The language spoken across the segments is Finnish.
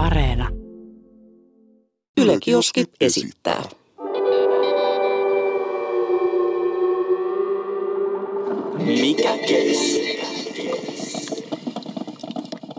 Areena. Yle Kioski esittää. Mikä keissi?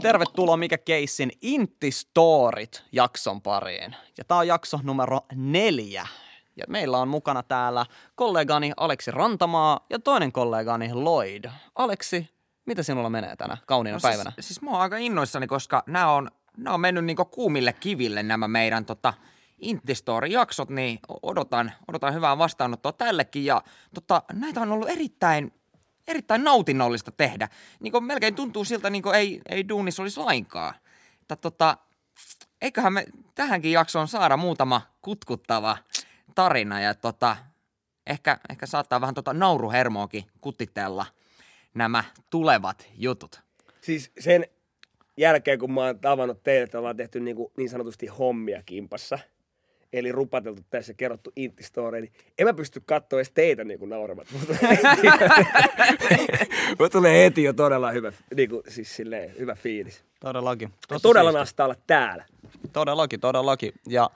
Tervetuloa Mikä Keissin Intti Storit jakson pariin. Ja tää on jakso numero neljä. Ja meillä on mukana täällä kollegani Aleksi Rantamaa ja toinen kollegani Lloyd. Aleksi, mitä sinulla menee tänä kauniina No päivänä? Siis, siis mä oon aika innoissani, koska nämä on, nämä on mennyt niinku kuumille kiville nämä meidän tota, Intistory-jaksot, niin odotan, odotan hyvää vastaanottoa tällekin. Ja tota, näitä on ollut erittäin, erittäin nautinnollista tehdä. Niin kuin melkein tuntuu siltä, niin kuin ei, ei duunis olisi lainkaan. Että tota, eiköhän me tähänkin jaksoon saada muutama kutkuttava tarina ja tota, ehkä, ehkä saattaa vähän tota nauruhermoakin kutitella nämä tulevat jutut. Siis sen jälkeen, kun mä oon tavannut teille, että ollaan tehty niin, kuin niin sanotusti hommia kimpassa, eli rupateltu tässä kerrottu intistoreen, niin en mä pysty katsoa edes teitä niin kuin nauramat. Mulla tulee heti- jo todella hyvä, niin kuin, siis silleen, hyvä fiilis. Todellakin. Tosi todella nastaa olla täällä. Todellakin, todellakin. Ja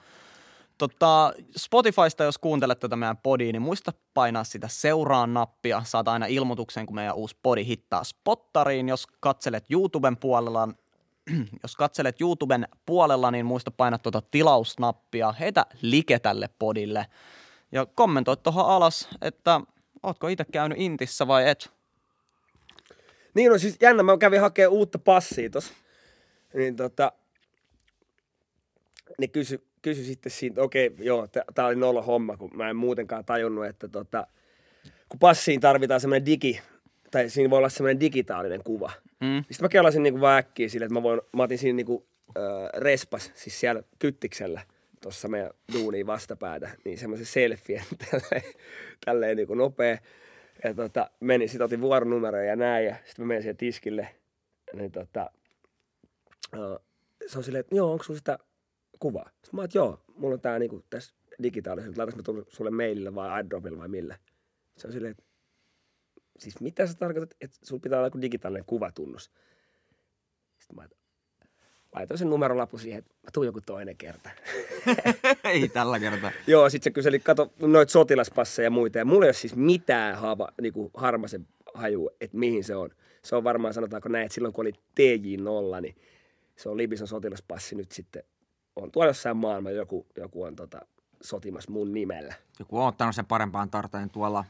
tota, Spotifysta, jos kuuntelet tätä meidän podia, niin muista painaa sitä seuraan nappia. Saat aina ilmoituksen, kun meidän uusi podi hittaa spottariin. Jos katselet YouTuben puolella, jos katselet YouTuben puolella, niin muista painaa tuota tilausnappia. Heitä like tälle podille. Ja kommentoi tuohon alas, että ootko itse käynyt Intissä vai et. Niin on siis jännä, mä kävin hakemaan uutta passia tossa. Niin tota, ne kysy, kysy sitten siitä, okei, joo, t- tää oli nolo homma, kun mä en muutenkaan tajunnut, että tota, kun passiin tarvitaan semmoinen digi, tai siinä voi olla semmoinen digitaalinen kuva. Mm. Sitten mä kelasin niinku vaan äkkiä sille, että mä, voin, mä otin siinä niinku, äh, respas, siis siellä kyttiksellä, tuossa meidän duuniin vastapäätä, niin semmoisen selfien tälleen, tälleen niinku nopea. Ja tota, menin, sit otin vuoronumeroja ja näin, ja sitten mä menin siihen tiskille. Niin tota, uh, se on silleen, että joo, onko sulla sitä kuvaa? Sitten mä oon, joo, mulla on tää niinku tässä digitaalisesti, laitanko mä sulle mailille vai airdropilla vai millä? Se on silleen, että siis mitä sä tarkoitat, että sulla pitää olla joku digitaalinen kuvatunnus? Sitten mä laitoin sen numerolappu siihen, että mä tuun joku toinen kerta. Ei tällä kertaa. Joo, sit se kyseli, kato noita sotilaspasseja ja muita. Ja mulla ei ole siis mitään hava, niinku harmasen haju, että mihin se on. Se on varmaan, sanotaanko näin, että silloin kun oli TJ0, niin se on Libison sotilaspassi nyt sitten. On tuolla jossain maailman joku, joku on tota, sotimassa mun nimellä. Joku on ottanut sen parempaan tartojen tuolla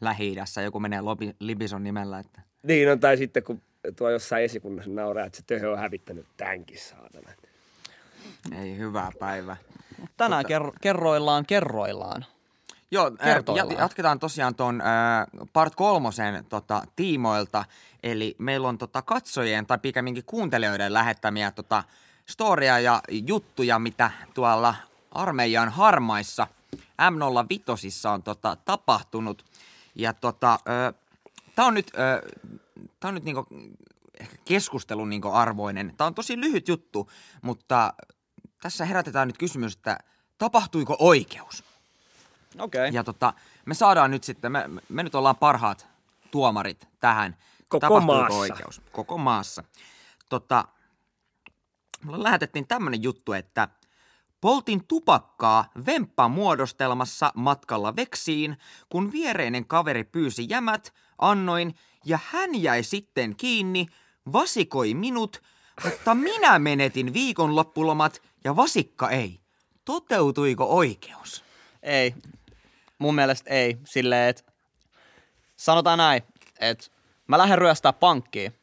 lähi joku menee Lobi, Libison nimellä. Että... Niin on, tai sitten kun tuo jossain esikunnassa nauraa, että se töhö on hävittänyt tämänkin saatana. Ei hyvää päivää. Tänään kerro, kerroillaan kerroillaan. Joo, Kertoillaan. ja- jatketaan tosiaan tuon part kolmosen tota, tiimoilta. Eli meillä on tota, katsojien tai pikemminkin kuuntelijoiden lähettämiä tota, storia ja juttuja, mitä tuolla armeijan harmaissa M05 on tota, tapahtunut. Ja tota, tämä on nyt, tää on nyt niinku, ehkä keskustelun niinku arvoinen. Tämä on tosi lyhyt juttu, mutta tässä herätetään nyt kysymys, että tapahtuiko oikeus? Okei. Okay. Ja tota, me saadaan nyt sitten, me, me nyt ollaan parhaat tuomarit tähän. Koko Tapahtuuko maassa. oikeus? Koko maassa. Tota, mulle lähetettiin tämmönen juttu, että poltin tupakkaa vemppamuodostelmassa matkalla veksiin, kun viereinen kaveri pyysi jämät, annoin ja hän jäi sitten kiinni, vasikoi minut, mutta minä menetin viikonloppulomat ja vasikka ei. Toteutuiko oikeus? Ei. Mun mielestä ei. Silleen, että sanotaan näin, että mä lähden ryöstää pankkiin.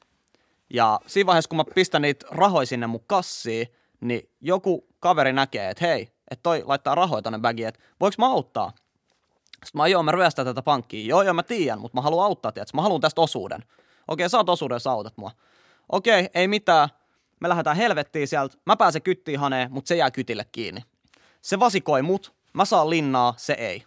Ja siinä vaiheessa, kun mä pistän niitä rahoja sinne mun kassiin, niin joku kaveri näkee, että hei, että toi laittaa rahoja tonne bagiin, että voiko mä auttaa? Sitten mä, joo, mä ryöstän tätä pankkia. Joo, joo, mä tiedän, mutta mä haluan auttaa, tiedätkö? Mä haluan tästä osuuden. Okei, saat osuuden, sä autat mua. Okei, ei mitään. Me lähdetään helvettiin sieltä. Mä pääsen kyttiin haneen, mutta se jää kytille kiinni. Se vasikoi mut. Mä saan linnaa, se ei.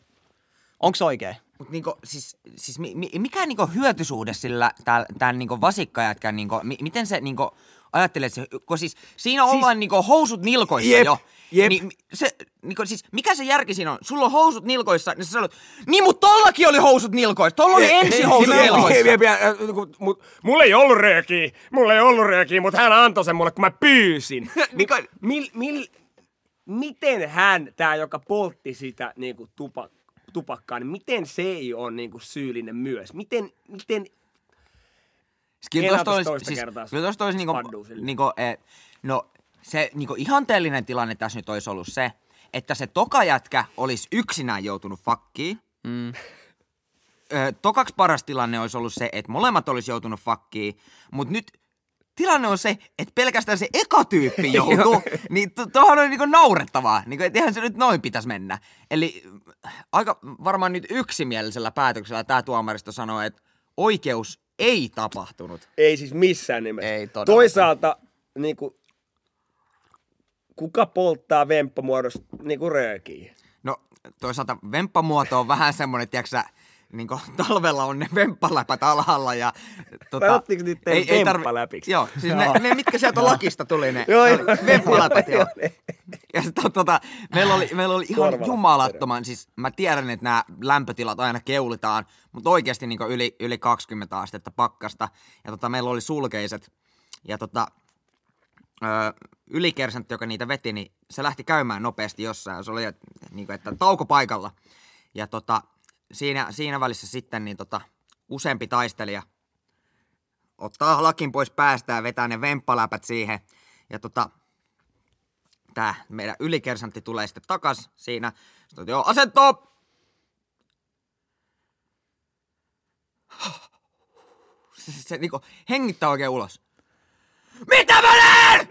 Onko se oikein? Mutta niinku, siis, siis mi, mi, mikä niinku hyötysuhde sillä tämän niinku vasikkajätkän, niinku, mi, miten se niinku ajattelee, että se, kun siis siinä ollaan siis, niinku housut nilkoissa Jep, jo. jep. Niin, se, niinku, siis, mikä se järki siinä on? Sulla on housut nilkoissa, niin sä sanot, niin mut tollakin oli housut nilkoissa. Tolla oli ensin housut Jep, nilkoissa. jep, jep, mut- Mulla ei ollut röökiä, mulla ei ollut röökiä, mutta hän antoi sen mulle, kun mä pyysin. Niin, mil, mil, miten hän, tää joka poltti sitä niinku tupa, tupakkaa, niin miten se ei ole niinku syyllinen myös? Miten, miten Siis Kyllä Elä tosta olisi, siis, kyllä tosta olisi niinku, niinku, eh, no se niinku ihanteellinen tilanne tässä nyt olisi ollut se, että se toka jätkä olisi yksinään joutunut fakkiin. Mm. Ö, tokaksi paras tilanne olisi ollut se, että molemmat olisi joutunut fakkiin, mutta nyt tilanne on se, että pelkästään se eka tyyppi joutuu, niin tohon on niinku naurettavaa, niinku, että eihän se nyt noin pitäisi mennä. Eli äh, aika varmaan nyt yksimielisellä päätöksellä tämä tuomaristo sanoo, että oikeus ei tapahtunut. Ei siis missään nimessä. Ei todellakaan. Toisaalta niin kuin, kuka polttaa vemppamuodossa niin kuin röökiä? No toisaalta vemppamuoto on vähän semmoinen, tiedätkö niin talvella on ne vemppaläpät alhaalla ja... Tota, Vai ottiinko niitä teidän vemppaläpiksi? Joo, siis ne, ne, mitkä sieltä lakista tuli, ne Joo, joo. vemppaläpät, joo. Joo, ne. Ja sitten tota, meillä oli, meillä oli ihan Korvaläpät. jumalattoman, siis mä tiedän, että nämä lämpötilat aina keulitaan, mutta oikeasti niin yli, yli 20 astetta pakkasta. Ja tota, meillä oli sulkeiset. Ja tota, ö, ylikersantti, joka niitä veti, niin se lähti käymään nopeasti jossain. Se oli niin kuin, että tauko paikalla. Ja tota, siinä, siinä välissä sitten niin tota, useampi taistelija ottaa lakin pois päästä ja vetää ne vemppaläpät siihen. Ja tota, tää meidän ylikersantti tulee sitten takas siinä. Sitten joo, asentoon! Se, se, se niinku hengittää oikein ulos. Mitä mä näen?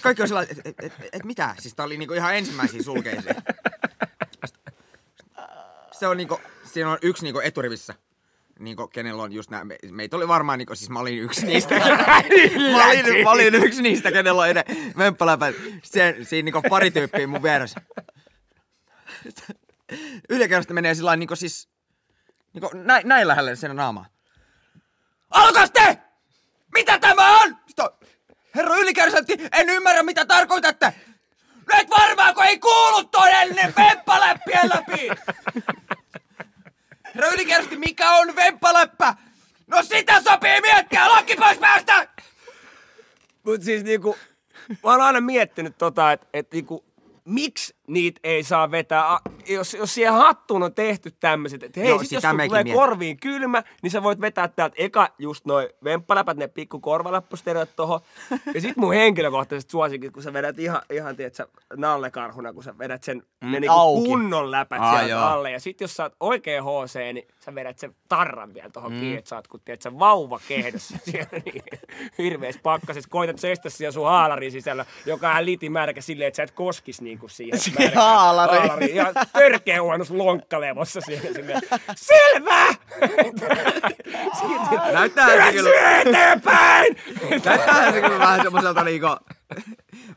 Kaikki on sellainen, että et, et, et, mitä? Siis tää oli niinku ihan ensimmäisiä sulkeisia. Se on niinku, siinä on yksi niinku eturivissä. Niinku, kenellä on just nää, me, meitä oli varmaan niinku, siis mä olin yksi niistä. mä, olin, mä olin yksi niistä, kenellä on ne vemppaläpät. Se, siinä niinku pari tyyppiä mun vieressä. Ylikerrasta menee sillä lailla niinku siis, niinku näin, näin lähelle sen naamaa. Alkas te! Mitä tämä on? Sitten Herra ylikersantti, en ymmärrä mitä tarkoitatte. Nyt varmaan kun ei kuulu todellinen vemppaläppien läpi. Mikä on vemppaläppä? No sitä sopii miettiä, lakki pois päästä! Mutta siis niinku, mä oon aina miettinyt tota, että et niinku, miksi niitä ei saa vetää, a- jos, jos siihen hattuun on tehty tämmöiset, että hei, Joo, sit jos tulee mietin. korviin kylmä, niin sä voit vetää täältä eka just noin vemppaläpät, ne pikku korvalappustereot tohon. Ja sit mun henkilökohtaiset suosikit, kun sä vedät ihan, ihan tiedät sä, nallekarhuna, kun sä vedät sen ne niinku kunnon läpät Aa, sieltä joo. alle. Ja sit jos sä oot oikein HC, niin sä vedät sen tarran vielä tohon mm. kiinni, että sä oot kun tiedät sä vauva kehdossa siellä niin hirveässä pakkasessa. Koitat seistä siellä sun haalarin sisällä, joka on litimärkä silleen, että sä et koskis niinku siihen haalari. haalariin. Ja törkeä huonos lonkkalevossa siellä silleen. Selvä! Näyttää se kyllä, eteenpäin! näyttää se kyllä vähän semmoiselta niinku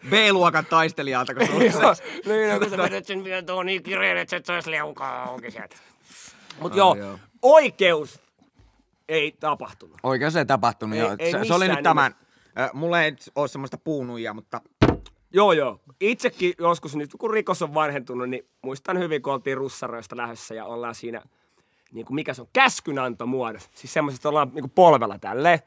B-luokan taistelijalta, kun sulla on se niin, no, kun sä vedät sen vielä tuohon niin kireen, että sä et saisi leukaa auki sieltä. Mut joo, oikeus ei tapahtunut. Oikeus ei tapahtunut, Ei- joo. ei se, se oli nyt tämän, äh, mulla ei ole semmoista puunuja, mutta Joo, joo. Itsekin joskus nyt, kun rikos on vanhentunut, niin muistan hyvin, kun oltiin russaroista lähdössä ja ollaan siinä, niin kuin mikä se on, käskynanto muodossa. Siis semmoiset ollaan niin kuin polvella tälleen.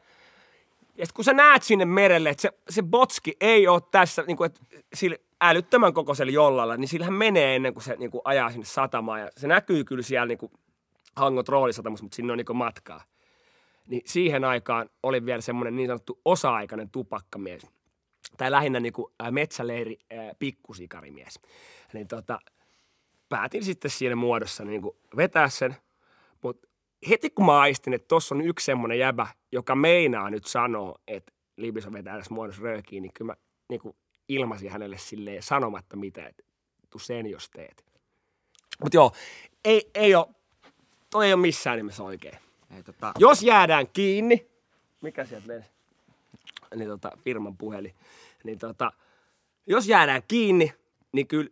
Ja kun sä näet sinne merelle, että se, se botski ei ole tässä, niin kuin, että sillä älyttömän kokoisella jollalla, niin sillähän menee ennen kuin se niin kuin ajaa sinne satamaan. Ja se näkyy kyllä siellä niin kuin Hangon troolisatamassa, mutta sinne on niin kuin matkaa. Niin siihen aikaan oli vielä semmoinen niin sanottu osa-aikainen tupakkamies tai lähinnä niin kuin, ää, metsäleiri ää, pikkusikarimies. Niin tota, päätin sitten siinä muodossa niin kuin vetää sen, mutta heti kun mä aistin, että tossa on yksi semmoinen jäbä, joka meinaa nyt sanoa, että Libis vetää tässä muodossa röökiin, niin kyllä mä niin kuin ilmasin hänelle silleen sanomatta mitään, että tu sen jos teet. Mutta joo, ei, ei ole, toi ei ole missään nimessä oikein. ei tota, Jos jäädään kiinni, mikä sieltä lensi? Niin tota, firman puhelin. Niin tota, jos jäädään kiinni, niin kyllä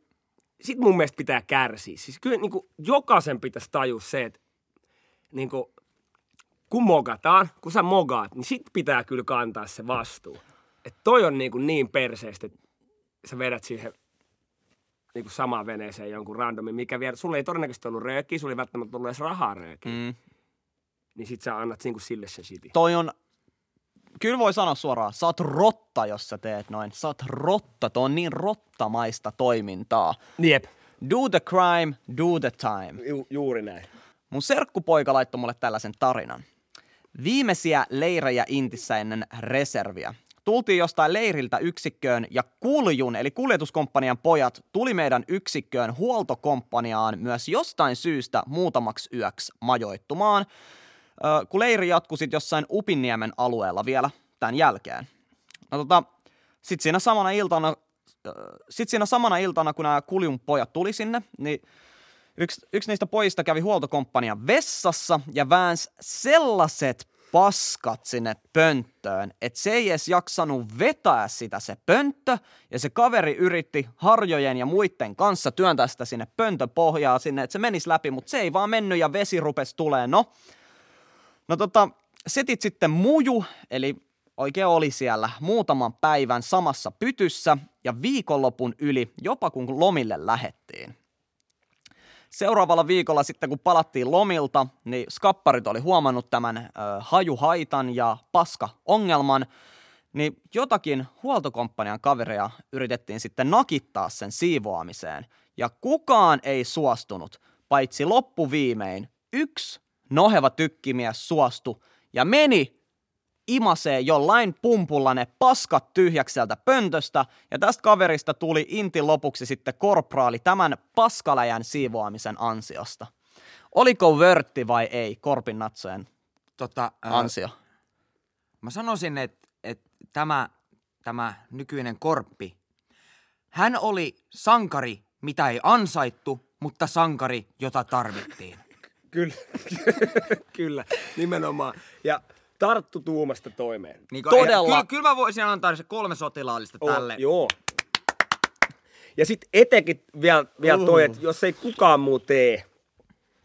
sit mun mielestä pitää kärsiä. Siis kyllä niin kuin jokaisen pitäisi tajua se, että niin kuin, kun mogataan, kun sä mogaat, niin sit pitää kyllä kantaa se vastuu. että toi on niin, kuin niin perseestä, että sä vedät siihen niin kuin samaan veneeseen jonkun randomin, mikä vielä, sulla ei todennäköisesti ollut röökiä, sulla ei välttämättä ollut edes rahaa röökiä. Mm. Niin sit sä annat niin kuin sille se shiti. Toi on, kyllä voi sanoa suoraan, sä oot rotta, jos sä teet noin. Sä oot rotta, toi on niin rottamaista toimintaa. Jep. Do the crime, do the time. Ju, juuri näin. Mun serkkupoika laittoi mulle tällaisen tarinan. Viimeisiä leirejä Intissä ennen reserviä. Tultiin jostain leiriltä yksikköön ja kuljun eli kuljetuskomppanian pojat tuli meidän yksikköön huoltokomppaniaan myös jostain syystä muutamaksi yöksi majoittumaan, kun leiri jatkui sit jossain Upinniemen alueella vielä tämän jälkeen. No tota, sit siinä samana iltana, ö, sit siinä samana iltana kun nämä kuljun pojat tuli sinne, niin Yksi, yksi niistä pojista kävi huoltokomppanian vessassa ja väänsi sellaiset paskat sinne pönttöön, että se ei edes jaksanut vetää sitä se pönttö, ja se kaveri yritti harjojen ja muiden kanssa työntää sitä sinne pöntöpohjaa sinne, että se menisi läpi, mutta se ei vaan mennyt ja vesi rupesi tulee. No, no tota, setit sitten muju, eli oikein oli siellä muutaman päivän samassa pytyssä ja viikonlopun yli, jopa kun lomille lähettiin. Seuraavalla viikolla sitten, kun palattiin lomilta, niin skapparit oli huomannut tämän ö, hajuhaitan ja paska-ongelman, niin jotakin huoltokomppanian kavereja yritettiin sitten nakittaa sen siivoamiseen. Ja kukaan ei suostunut, paitsi loppuviimein yksi noheva tykkimies suostui ja meni imasee jollain pumpulla ne paskat tyhjäksi sieltä pöntöstä, ja tästä kaverista tuli inti lopuksi sitten korpraali tämän paskaläjän siivoamisen ansiosta. Oliko vörtti vai ei korpin natsojen Tota, ää, ansio? Mä sanoisin, että, että tämä, tämä nykyinen korppi, hän oli sankari, mitä ei ansaittu, mutta sankari, jota tarvittiin. Kyllä, kyllä, nimenomaan. Ja tarttu tuumasta toimeen. Niin Todella. Kyllä, kyllä mä voisin antaa se kolme sotilaallista Oo, tälle. Joo. Ja sitten etenkin vielä, vielä toi, että jos ei kukaan muu tee,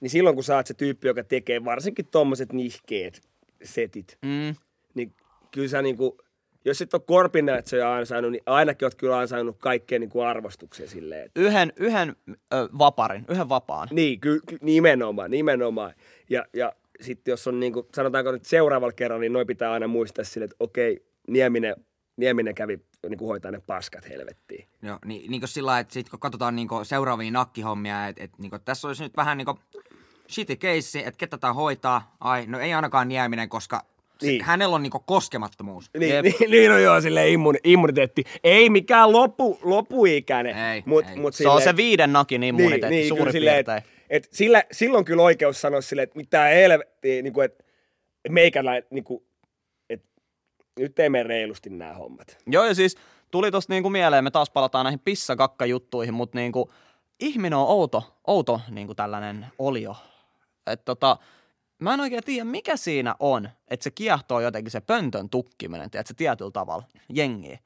niin silloin kun sä oot se tyyppi, joka tekee varsinkin tommoset nihkeet setit, Mm. niin kyllä sä niinku, jos et ole korpinäyttöjä ansainnut, niin ainakin oot kyllä ansainnut kaikkeen niinku arvostuksen silleen. että- Yhden, yhden ö, vaparin, yhden vapaan. Niin, ky, ky, nimenomaan, nimenomaan. Ja, ja sitten jos on niinku, sanotaanko nyt seuraavalla kerralla, niin noin pitää aina muistaa sille, että okei, Nieminen, Nieminen kävi niinku hoitaa ne paskat helvettiin. Joo, niin, niin kuin sillä että sit kun katsotaan niin kuin seuraavia nakkihommia, että et, niin kuin, tässä olisi nyt vähän niin kuin shitty case, että ketä tämä hoitaa. Ai, no ei ainakaan Nieminen, koska niin. Niin. hänellä on niin kuin koskemattomuus. Niin, Jep. niin, niin on joo, silleen immun, immuniteetti. Ei mikään lopu, lopuikäinen. Ei, mut, ei. Mut Se on se viiden nakin niin, immuniteetti niin, suurin kyllä silleen, piirtein. et, et sillä, silloin kyllä oikeus sanoa silleen, että mitä helvettiä, niin kuin, että meikäläinen, niin kuin, että nyt ei mene reilusti nämä hommat. Joo, ja siis tuli tosta niinku mieleen, me taas palataan näihin pissakakkajuttuihin, mutta niinku, ihminen on outo, outo niinku tällainen olio. Et tota, mä en oikein tiedä, mikä siinä on, että se kiehtoo jotenkin se pöntön tukkiminen, tiedätkö, tietyllä tavalla, jengiä.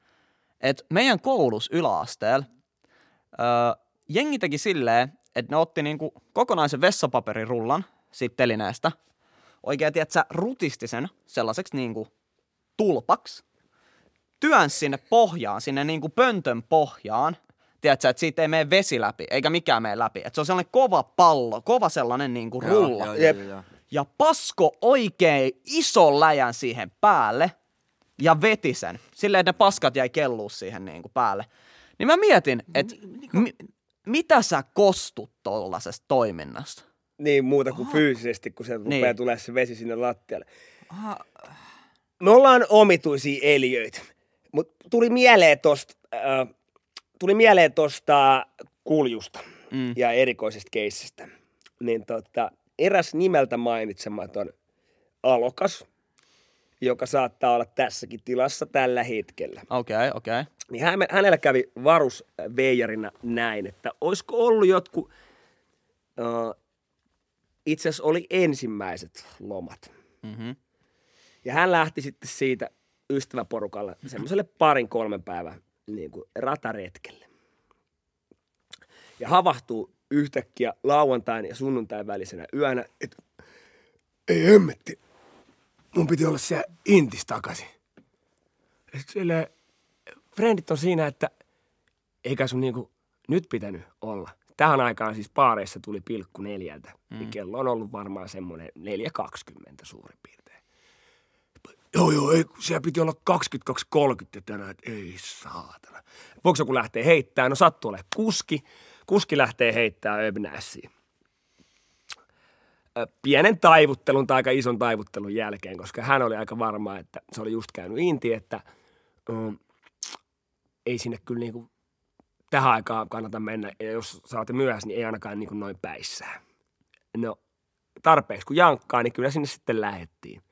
Et meidän koulus yläasteella, öö, jengi teki silleen, että ne otti niinku kokonaisen vessapaperirullan siitä telineestä, oikein, tiedätkö, rutisti sen sellaiseksi niinku tulpaksi, työn sinne pohjaan, sinne niin kuin pöntön pohjaan, tiedätkö, että siitä ei mene vesi läpi, eikä mikään mene läpi. Että se on sellainen kova pallo, kova sellainen niin kuin rulla. Joo, joo, joo, joo. Ja pasko oikein ison läjän siihen päälle ja veti sen. Silleen, että ne paskat jäi kelluu siihen niin kuin päälle. Niin mä mietin, että mi- mitä sä kostut tollasesta toiminnasta? Niin muuta kuin fyysisesti, kun se rupeaa Niin. tulee se vesi sinne lattialle. Aha, Me ollaan omituisia eliöitä, mutta tuli mieleen tosta, äh, tuli mieleen tosta kuljusta Mm. ja erikoisesta keissistä. Niin tota, eräs nimeltä mainitsematon alokas, joka saattaa olla tässäkin tilassa tällä hetkellä. Okei, okay, okei. Okay. Niin hän, hänellä kävi varusveijarina näin, että olisiko ollut jotkut, uh, itse asiassa oli ensimmäiset lomat. Mm-hmm. Ja hän lähti sitten siitä ystäväporukalla semmoiselle parin kolmen päivän niin kuin rataretkelle. Ja havahtuu yhtäkkiä lauantain ja sunnuntain välisenä yönä, että ei hemmetti, mun piti olla siellä Intis takaisin. Et Sille, frendit on siinä, että eikä sun niinku nyt pitänyt olla. Tähän aikaan siis paareissa tuli pilkku neljältä. Mm. Niin kello on ollut varmaan semmoinen 4.20 suurin piirtein. Joo, joo, ei, siellä piti olla 22.30 ja tänään, että ei saatana. Voiko joku lähteä heittää? No sattuu ole kuski. Kuski lähtee heittää Öbnässiin. Ö, Pienen taivuttelun tai aika ison taivuttelun jälkeen, koska hän oli aika varma, että se oli just käynyt Inti, että um, ei sinne kyllä niinku tähän aikaan kannata mennä. Ja jos saatte myöhässä, niin ei ainakaan niinku noin päissään. No, tarpeeksi kun jankkaa, niin kyllä sinne sitten lähettiin.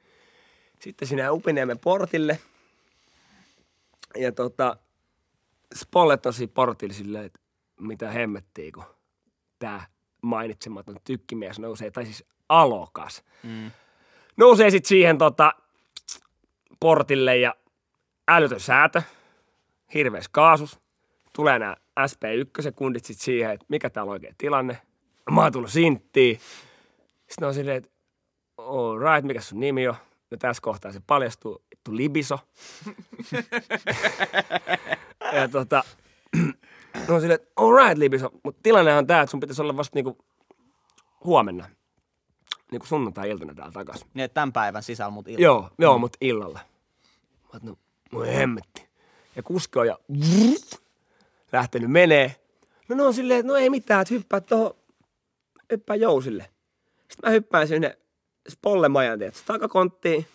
Sitten sinne Upiniemen portille. Ja tota, Spollet on siinä portilla silleen, että mitä hemmettiä, kun tämä mainitsematon tykkimies nousee, tai siis alokas. Mm. Nousee sitten siihen tota, portille ja älytön säätö, hirveäs kaasus. Tulee nämä SP1-kundit sitten siihen, että mikä täällä on oikein tilanne. Mä oon tullut sinttiin. Sitten on silleen, että all right, mikä sun nimi on? No tässä kohtaa se paljastuu, vittu Libiso. ja tota, no silleen, että all right Libiso, mutta tilanne on tää, että sun pitäisi olla vasta niinku huomenna. Niinku sunnuntai-iltana täällä takaisin. Niin, että tämän päivän sisällä, mutta ilman. Joo, joo, mutta illalla. Mä oon, no, voi hemmetti. Ja kuski on ja lähtenyt menee. No ne on silleen, että no ei mitään, että hyppää tuohon, hyppää jousille. Sitten mä hyppään sinne Spollemajan, tiedätkö, takakonttiin.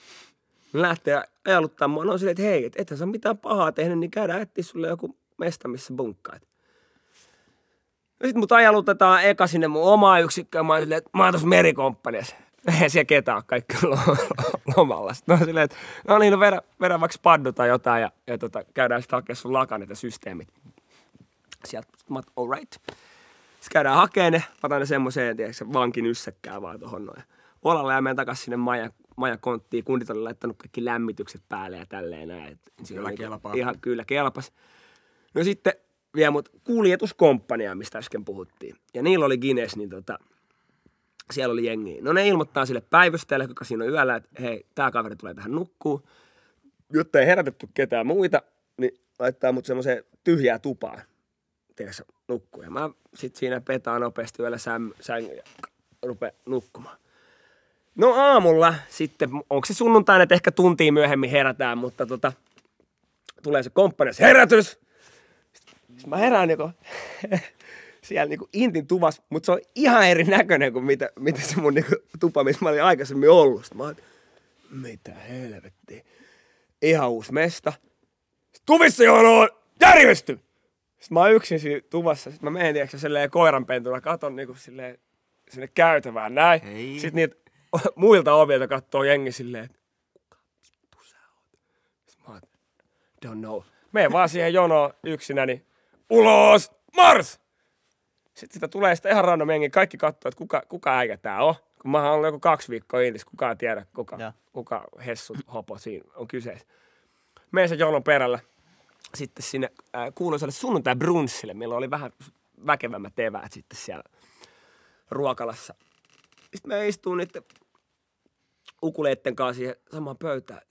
Ne lähtee ajaluttaa mua. Ne on silleen, että hei, et ethän sä mitään pahaa tehnyt, niin käydään etsiä sulle joku mesta, missä bunkkaat. No sit mut ajalutetaan eka sinne mun omaa yksikköön. Mä oon silleen, että mä oon tossa merikomppaniassa. Eihän siellä ketään ole kaikki lo- lo- lomalla. Sitten oon silleen, että no niin, no vedä, vedä vaikka spaddu tai jotain ja, ja tota, käydään sitten hakemaan sun lakanat ja systeemit. Sieltä mä oon, all right. Sitten käydään hakemaan ne, mä otan ne semmoiseen, tiedätkö, vankin yssäkkää vaan tohon noin. Olalle ja menen takaisin sinne maja, majakonttiin. Kundit oli laittanut kaikki lämmitykset päälle ja tälleen näin. Et Kyllä kelpaa. Ihan kyllä kelpas. No sitten vie mut kuljetuskomppania, mistä äsken puhuttiin. Ja niillä oli Guinness, niin tota, siellä oli jengi. No ne ilmoittaa sille päivystäjälle, joka siinä on yöllä, että hei, tää kaveri tulee tähän nukkuu. Jotta ei herätetty ketään muita, niin laittaa mut semmoiseen tyhjää tupaan. Tiedätkö, nukkuu. Ja mä sit siinä petaan nopeasti yöllä säm, sängyn ja rupea nukkumaan. No aamulla sitten, onko se sunnuntaina, että ehkä tuntia myöhemmin herätään, mutta tota, tulee se komppanias herätys. Sitten mä herään niinku, siellä niinku intin tuvassa, mutta se on ihan eri näköinen kuin mitä, mitä se mun niinku tupa, missä mä olin aikaisemmin ollut. Sitten mä oon, mitä helvettiä. Ihan uusi mesta. Sitten tuvissa jono järjesty. Sitten mä oon yksin siinä tuvassa. Sitten mä menen, tiedätkö, silleen koiranpentulla, katon niinku silleen sinne käytävään näin. Ei. Sitten niitä muilta ovilta katsoo jengi silleen, että kuka vittu sä oot? Sitten mä oon, don't know. Mene vaan siihen jonoon yksinäni. Ulos! Mars! Sitten sitä tulee sitä ihan random jengi. Kaikki katsoo, että kuka, kuka äikä tää on. Kun mä oon ollut joku kaksi viikkoa intis, kukaan tiedä, kuka, Joo. kuka hessut hopo siinä on kyseessä. Menen sen jonon perällä sitten sinne äh, kuuluisalle sunnuntai brunssille, milloin oli vähän väkevämmät eväät sitten siellä ruokalassa. Sitten mä istuin niiden ukuleitten kanssa siihen samaan pöytään.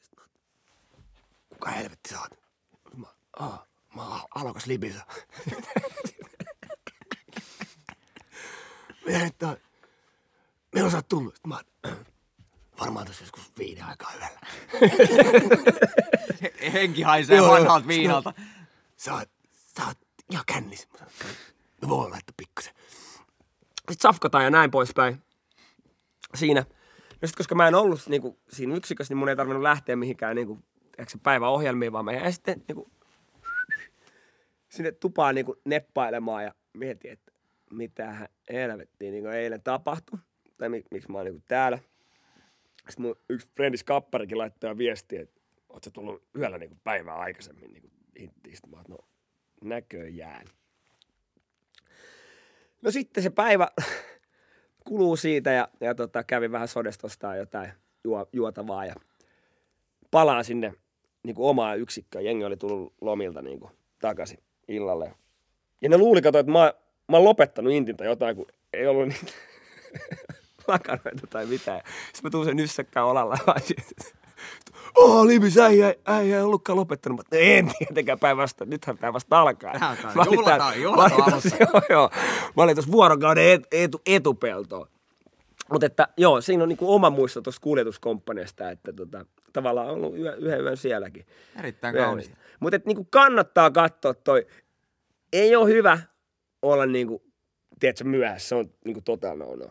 Kuka helvetti sä oot? Mä, Aa, mä oon alokas Libisa. Mitä nyt on? Milloin sä oot tullut? Mä oon, varmaan tässä joskus viiden aikaa yöllä. Henki haisee Joo, vanhalta viinalta. Sä oot, sä oot ihan kännissä. Mä sanoin, "Käy. Me voidaan laittaa pikkusen. Sitten safkataan ja näin poispäin. Siinä. No sit, koska mä en ollut niinku, siinä yksikössä, niin mun ei tarvinnut lähteä mihinkään niinku, päiväohjelmiin, vaan mä jäin sitten niinku, sinne tupaan niinku, neppailemaan ja mietin, että mitähän helvettiin niinku, eilen tapahtui. Tai mi- miksi mä oon niinku, täällä. Sitten mun yksi frendis kapparikin laittoi viestiä, että oot sä tullut yöllä niinku, päivää aikaisemmin niinku, inttiin. Sitten mä oon, no näköjään. No sitten se päivä kuluu siitä ja, ja tota, kävin vähän sodestostaan jotain juo, juotavaa ja palaan sinne niin kuin omaan yksikköön. Jengi oli tullut lomilta niin kuin, takaisin illalle. Ja ne luuli, kato, että mä, mä oon lopettanut intin tai jotain, kun ei ollut niitä lakanoita tai mitään. Sitten mä tuun sen yssäkkään olalla. Oh, Libis, äijä, äijä ei ollutkaan lopettanut. Mä, en tietenkään päinvastoin, nythän tämä vasta alkaa. Tää alkaa. Mä olin Juhlataan, juhlataan alussa. joo, joo. Mä olin tuossa vuorokauden et, etu, etupeltoon. Mutta että joo, siinä on niinku oma muisto tuosta kuljetuskomppaniasta, että tota, tavallaan on ollut yhden, yhden yön sielläkin. Erittäin kaunista. Mutta niinku kannattaa katsoa toi. Ei ole hyvä olla niinku, tiedätkö, myöhässä. Se on niinku total no no.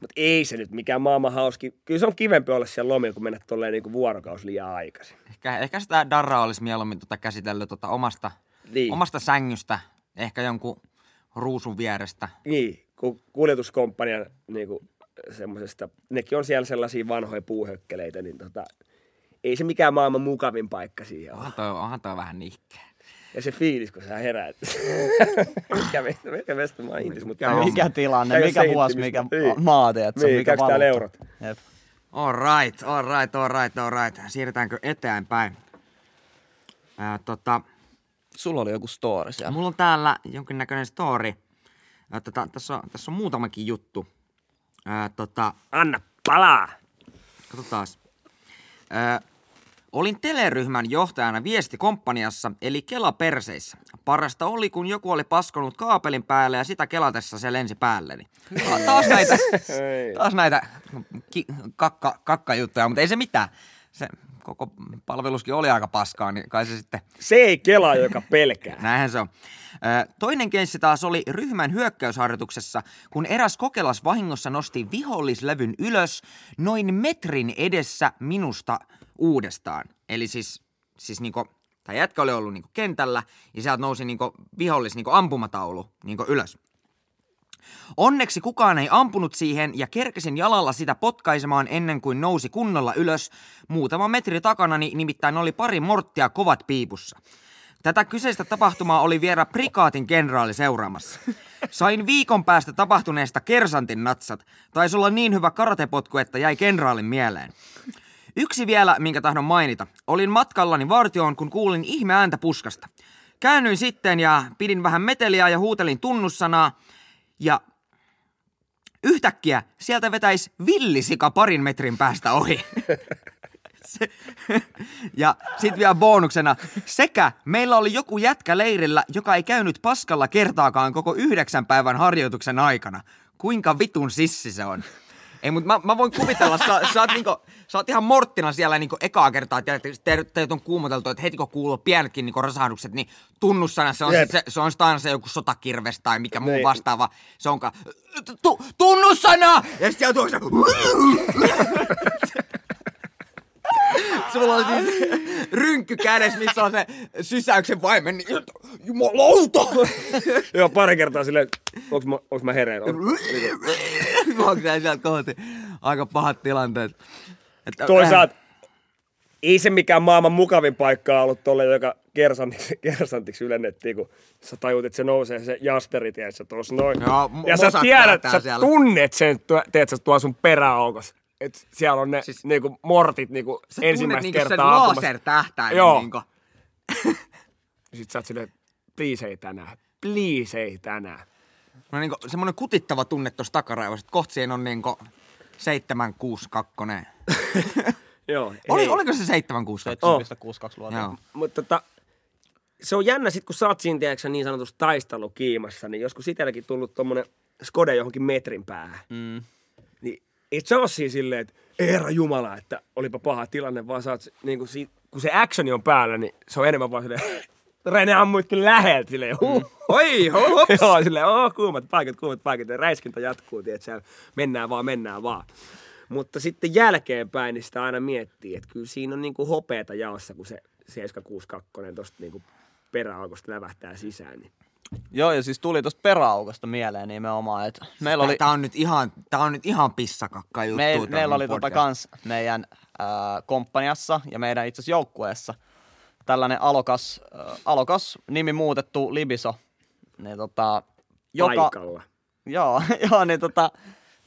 Mutta ei se nyt mikään maailman hauski. Kyllä se on kivempi olla siellä lomilla, kun mennä tolleen niinku vuorokausi liian aikaisin. Ehkä, ehkä sitä darraa olisi mieluummin tota käsitellyt tota omasta, Niin. omasta sängystä, ehkä jonkun ruusun vierestä. Niin, kun kuljetuskomppanian niinku, semmosesta, nekin on siellä sellaisia vanhoja puuhökkeleitä, niin tota, ei se mikään maailman mukavin paikka siihen ole. Onhan toi, onhan toi vähän nihkeä. Ja se fiilis, kun sä heräät. mikä meistä, mikä meistä mä intis, mutta Mikä Mikä tilanne, mikä vuosi, mikä Niin. maa, tiedät, Niin, mikä käykö täällä eurot? Jep. All right, all right, all right, all right. Siirrytäänkö eteenpäin? Ää, tota, Sulla oli joku story siellä. mulla on täällä jonkinnäköinen story. Ää, tota, tässä, on, tässä on muutamakin juttu. Ää, tota, Anna palaa! Katsotaan. Olin teleryhmän johtajana viestikomppaniassa, eli Kela Perseissä. Parasta oli, kun joku oli paskonut kaapelin päälle ja sitä kelatessa se lensi päälleni. Ta- Taas näitä, taas näitä ki- kakka, kakkajuttuja, mutta ei se mitään. Se koko palveluskin oli aika paskaa, niin kai se sitten Se ei kelaa, joka pelkää. Näinhän se on. Toinen keissi taas oli ryhmän hyökkäysharjoituksessa, kun eräs kokelas vahingossa nosti vihollislevyn ylös noin metrin edessä minusta uudestaan. Eli siis, siis niinku, tämä jätkä oli ollut niinku kentällä ja sieltä nousi niinku vihollis niinku ampumataulu niinku ylös. Onneksi kukaan ei ampunut siihen ja kerkesin jalalla sitä potkaisemaan ennen kuin nousi kunnolla ylös. Muutama metri takanani nimittäin oli pari morttia kovat piipussa. Tätä kyseistä tapahtumaa oli vielä prikaatin kenraali seuraamassa. Sain viikon päästä tapahtuneesta kersantin natsat. Taisi olla niin hyvä karatepotku, että jäi kenraalin mieleen. Yksi vielä, minkä tahdon mainita. Olin matkallani vartioon, kun kuulin ihme ääntä puskasta. Käännyin sitten ja pidin vähän meteliä ja huutelin tunnussanaa. Ja yhtäkkiä sieltä vetäisi villisika parin metrin päästä ohi. Ja sitten vielä bonuksena, sekä meillä oli joku jätkä leirillä, joka ei käynyt paskalla kertaakaan koko yhdeksän päivän harjoituksen aikana. Kuinka vitun sissi se on? Ei, mutta mä, mä voin kuvitella, sä, sä, oot niinku, sä oot ihan morttina siellä niinku ekaa kertaa, te, teidät on kuumoteltu, että heti kun kuuluu pienetkin niinku rasahdukset, niin tunnussana se on, Jep. se, se on sitä aina se joku sotakirves tai mikä muu Niin. vastaava. Se onka, tu, tunnussana! Ja sitten tuo se, Sulla on siis rynkky kädessä, missä on se sysäyksen vaimen, niin jumalauta! Joo, pari kertaa silleen, onks mä, onks mä hereen? On, Juoksee sieltä kohti. Aika pahat tilanteet. Että, toisaalta ei se mikään maailman mukavin paikka ollut tolle, joka kersantiksi, kersantiksi ylennettiin, kun sä tajut, että se nousee se Jasperi, tiedätkö, tuossa noin. Joo, ja sä tiedät, sä siellä. tunnet sen, tiedätkö, tuo sun peräaukos. Et siellä on ne Siis- niinku mortit niinku Sä tunnet ensimmäistä niinku sen kertaa lasertähtäimen. Joo. Niinku. Ja sit sä oot silleen, please ei tänään. Please ei tänään. No niinku semmonen kutittava tunne tossa takaraivossa, että kohta siinä on niinku 762. Joo. Oli, ei. oliko se 762? 7,62 luotia. Joo. Mutta tota, se on jännä sit, kun sä oot siinä, tiedätkö, niin sanotussa taistelukiimassa, niin joskus itselläkin tullut tommonen skode johonkin metrin päähän. Mm. Et sä oo siinä silleen, että ei herra jumala, että olipa paha tilanne, vaan sä oot, niin kun, si, kun se actioni on päällä, niin se on enemmän vaan silleen, Rene ammuitti läheltä silleen, huh. Oi, hops! Joo, silleen, oh, kuumat paikat, kuumat paikat, ja räiskintä jatkuu, tiedätkö, mennään vaan, mennään vaan. Mutta sitten jälkeenpäin niin sitä aina miettii, että kyllä siinä on niinku hopeeta jaossa, kun se 762 tosta niinku peräaukosta lävähtää sisään. Niin. Joo, ja siis tuli tosta peräaukosta mieleen nimenomaan, että meillä oli, Tää on nyt ihan, tää on nyt ihan pissakakka juttu. me, tää meillä oli tota podcast. kans meidän äh, komppaniassa ja meidän itse asiassa joukkueessa tällainen alokas, äh, alokas nimi muutettu Libiso, niin tota, joka, Paikalla. joo, joo, niin tota,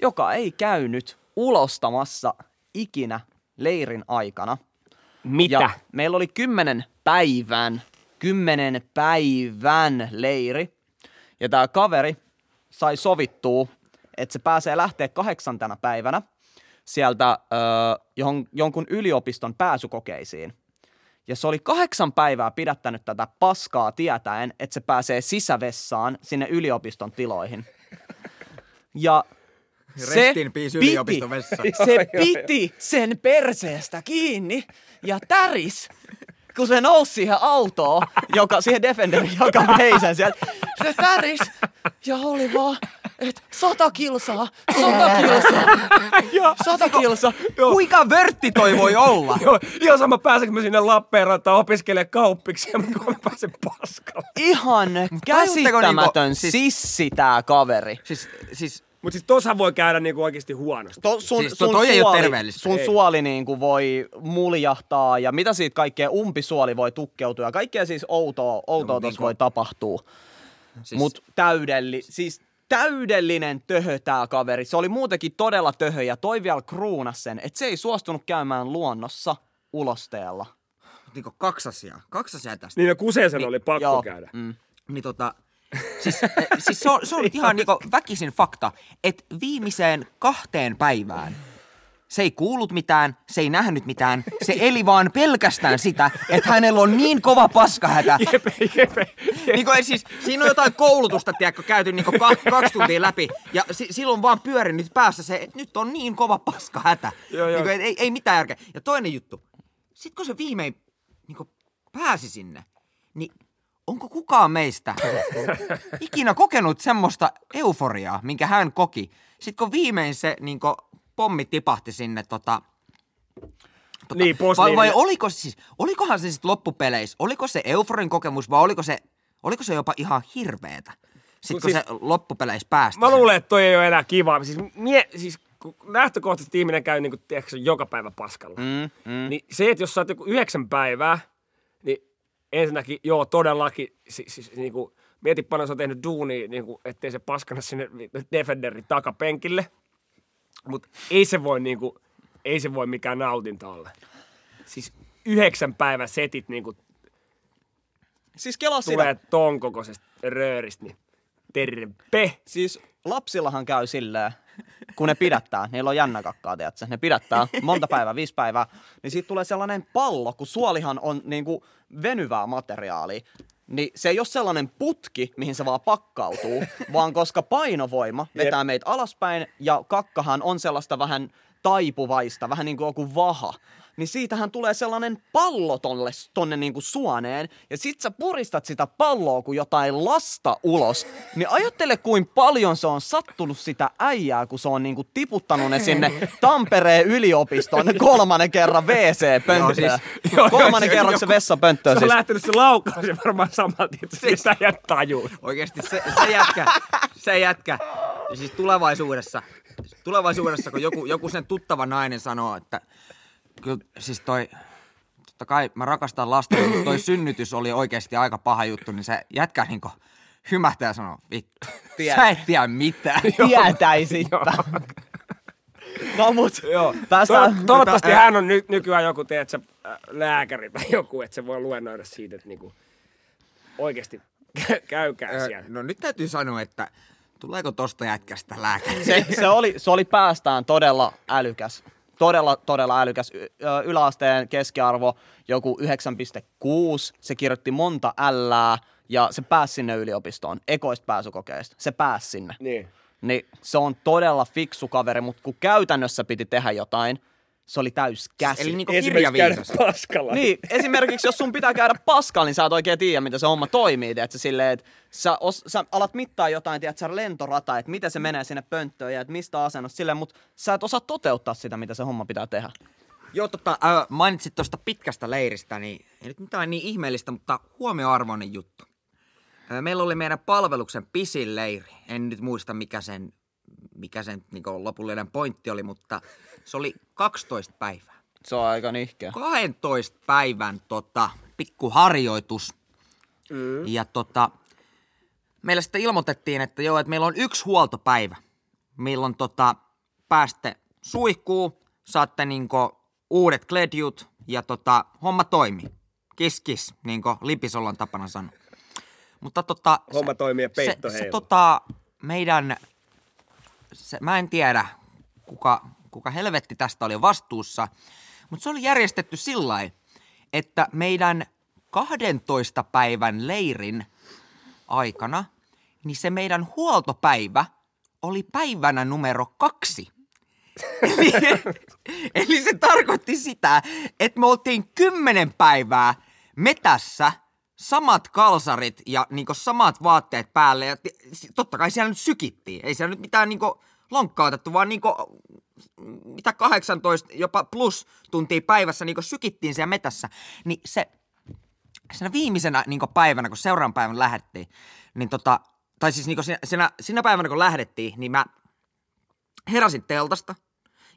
joka ei käynyt ulostamassa ikinä leirin aikana. Mitä? Ja meillä oli kymmenen päivän, kymmenen päivän leiri. Ja tämä kaveri sai sovittua, että se pääsee lähteä kahdeksantena päivänä. sieltä ö, johon, jonkun yliopiston pääsykokeisiin. Ja se oli kahdeksan päivää pidättänyt tätä paskaa tietäen, että se pääsee sisävessaan sinne yliopiston tiloihin. Ja se piti, se piti sen perseestä kiinni ja täris, kun se nousi siihen autoon, joka, siihen Defenderiin, joka vei sen sieltä. Se täris ja oli vaan, että sata kilsaa, sata kilsaa, sata kilsaa. Kuinka vörtti toi voi olla? Joo, ihan sama pääsenkö mä sinne Lappeenrantaan opiskelemaan kauppiksi, mutta kun mä pääsen paskalle. Ihan käsittämätön niinku, siis- sissi tää kaveri. Siis, siis Mutta siis tossa voi käydä niinku oikeasti huonosti. To, sun, Siis to- sun toi ei oo suoli, terveellistä. Sun Ei. suoli niin kuin voi muljahtaa ja mitä siitä kaikkea umpisuoli voi tukkeutua ja kaikkea siis outoa, outoa No, tuossa niinku- voi tapahtua. Siis-. Mut täydelli, siis täydellinen töhö tää kaveri. Se oli muutenkin todella töhö ja toi vielä kruunas sen, että se ei suostunut käymään luonnossa ulosteella. niinku kaksi asiaa. Kaksi asiaa tästä. Niin no Kuseisen oli pakko Joo. käydä. Mm. Niin tota, siis, eh, siis se on, se on nyt ihan niinku väkisin fakta, että viimeiseen kahteen päivään se ei kuullut mitään, se ei nähnyt mitään, se eli vaan pelkästään sitä, että hänellä on niin kova paskahätä. Jepe, jepe. Niin kuin, siis, siinä on jotain koulutusta, tiedätkö, käyty niin kaksi tuntia läpi, ja si, silloin vaan pyörinyt päässä se, että nyt on niin kova paskahätä. Joo, joo. Niin kuin, ei, ei mitään järkeä. Ja toinen juttu, sit kun se viimein niin kuin, pääsi sinne, niin onko kukaan meistä ikinä kokenut semmoista euforiaa, minkä hän koki? Sitten kun viimein se niin kuin, pommi tipahti sinne tota, tota, Niin, vai, vai oliko se siis, olikohan se sitten loppupeleissä, oliko se euforin kokemus vai oliko se, oliko se jopa ihan hirveetä? Sitten kun siis- se loppupeleissä päästi. Mä luulen, että toi ei ole enää kiva. Siis, mie, siis kun lähtökohtaisesti ihminen käy niin kuin, tiedätkö, joka päivä paskalla. Mm, mm. Niin se, että jos sä oot joku yhdeksän päivää, ensinnäkin, joo, todellakin, siis, siis niin kuin, mieti paljon sä oot tehnyt duunia, niin kuin, ettei se paskana sinne Defenderin takapenkille. Mutta ei se voi niin kuin, ei se voi mikään nautinta olla. Siis yhdeksän päivän setit niin kuin, Siis sitä. tulee ton kokoisesta rööristä, niin terve. Siis lapsillahan käy silleen, kun ne pidättää, niillä on jännä kakkaa, tiedätkö? Ne pidättää monta päivää, viisi päivää, niin siitä tulee sellainen pallo, kun suolihan on niinku venyvää materiaalia. Niin se ei ole sellainen putki, mihin se vaan pakkautuu, vaan koska painovoima vetää meitä alaspäin ja kakkahan on sellaista vähän taipuvaista, vähän niin kuin joku vaha. Niin siitähän tulee sellainen pallo tonne, tonne niin kuin suoneen, ja sit sä puristat sitä palloa kuin jotain lasta ulos. Niin ajattele, kuin paljon se on sattunut sitä äijää, kun se on niin kuin tiputtanut ne sinne Tampereen yliopiston kolmannen kerran WC-pönttöön. Joo, siis- joo, joo, kolmannen se- kerroksen joku- vessapönttöön Se on siis. lähtenyt se laukaus ja varmaan saman tien, se sitä jää tajuu. Oikeesti se, se jätkä, se jätkä. Ja siis tulevaisuudessa, tulevaisuudessa kun joku, joku sen tuttava nainen sanoo, että kyllä siis toi, totta kai mä rakastan lasta, mutta toi synnytys oli oikeasti aika paha juttu, niin se jätkä niinku hymähtää ja sanoo, vittu, Tiedä. sä et tiedä mitään. Tietäisitpä. No mut, Joo. päästään... To- toivottavasti Mutta, ä- hän on ny- nykyään joku, teet sä, äh, lääkäri tai joku, että se voi luennoida siitä, että niinku oikeasti kä- käykää siellä. No nyt täytyy sanoa, että tuleeko tosta jätkästä lääkäri? se, se, oli, se oli päästään todella älykäs. Todella, todella älykäs. Y- yläasteen keskiarvo joku 9,6. Se kirjoitti monta ällää ja se pääsi sinne yliopistoon. Ekoista pääsykokeista. Se pääsi sinne. Niin. Niin se on todella fiksu kaveri, mutta kun käytännössä piti tehdä jotain, se oli täys käsi. Eli niinku kirjaviisas. paskalla. Niin, esimerkiksi jos sun pitää käydä paskalla, niin sä et oikein tiedä, miten se homma toimii. Tiedätkö, silleen, että sä, os, sä alat mittaa jotain, tiedätkö, lentorata, että miten se menee sinne pönttöön ja että mistä asennosta silleen, mutta sä et osaa toteuttaa sitä, mitä se homma pitää tehdä. Joo, tota, äh, mainitsit tuosta pitkästä leiristä, niin ei nyt mitään niin ihmeellistä, mutta huomioarvoinen juttu. Äh, meillä oli meidän palveluksen pisin leiri. En nyt muista, mikä sen, mikä sen niin lopullinen pointti oli, mutta se oli 12 päivää. Se on aika nihkeä. 12 päivän tota, pikkuharjoitus. Mm. Ja tota, meille sitten ilmoitettiin, että joo, että meillä on yksi huoltopäivä, milloin tota, pääste suihkuu, saatte niinku uudet kledjut ja tota, homma toimii. Kiss kiss, niin kuin Lipisollon tapana sanoa. Mutta tota, Homma toimii ja peitto se, se tota, meidän, se, mä en tiedä kuka, kuka helvetti tästä oli vastuussa. Mutta se oli järjestetty sillä että meidän 12 päivän leirin aikana, niin se meidän huoltopäivä oli päivänä numero kaksi. eli, eli se tarkoitti sitä, että me oltiin kymmenen päivää metässä, samat kalsarit ja niinku samat vaatteet päälle. Ja totta kai siellä nyt sykittiin. Ei siellä nyt mitään niinku lonkkaa otettu, vaan niinku mitä 18, jopa plus tuntia päivässä niinku sykittiin siellä metässä. Niin se siinä viimeisenä niin päivänä, kun seuraavan päivän lähdettiin, niin tota, tai siis niin siinä, siinä, siinä, päivänä, kun lähdettiin, niin mä heräsin teltasta,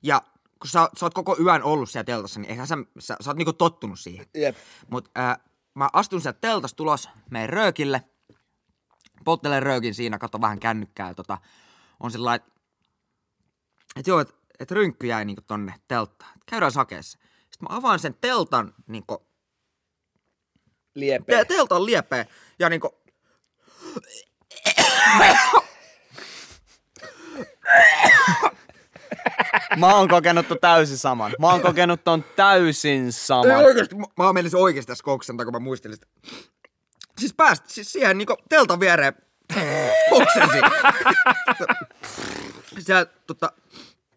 ja kun sä, sä oot koko yön ollut siellä teltassa, niin eihän sä, sä, sä oot niinku tottunut siihen. Jep. Mutta äh, mä astun sieltä teltasta tulos, menen röökille, polttelen röökin siinä, katso vähän kännykkää ja tota, on sillä että et joo, että et rynkky jäi niinku tonne telttaan. Et käydään sakeessa. Sitten mä avaan sen teltan niinku Liepeä. te- teltan liepeen ja niinku... Mä oon kokenut ton täysin saman. Mä oon kokenut ton täysin Ei saman. oikeesti, mä, mä menisin oikeesti tässä koksenta, kun mä muistelin sitä. Siis päästä, siis siihen niinku teltan viereen oksensi. Siellä tota,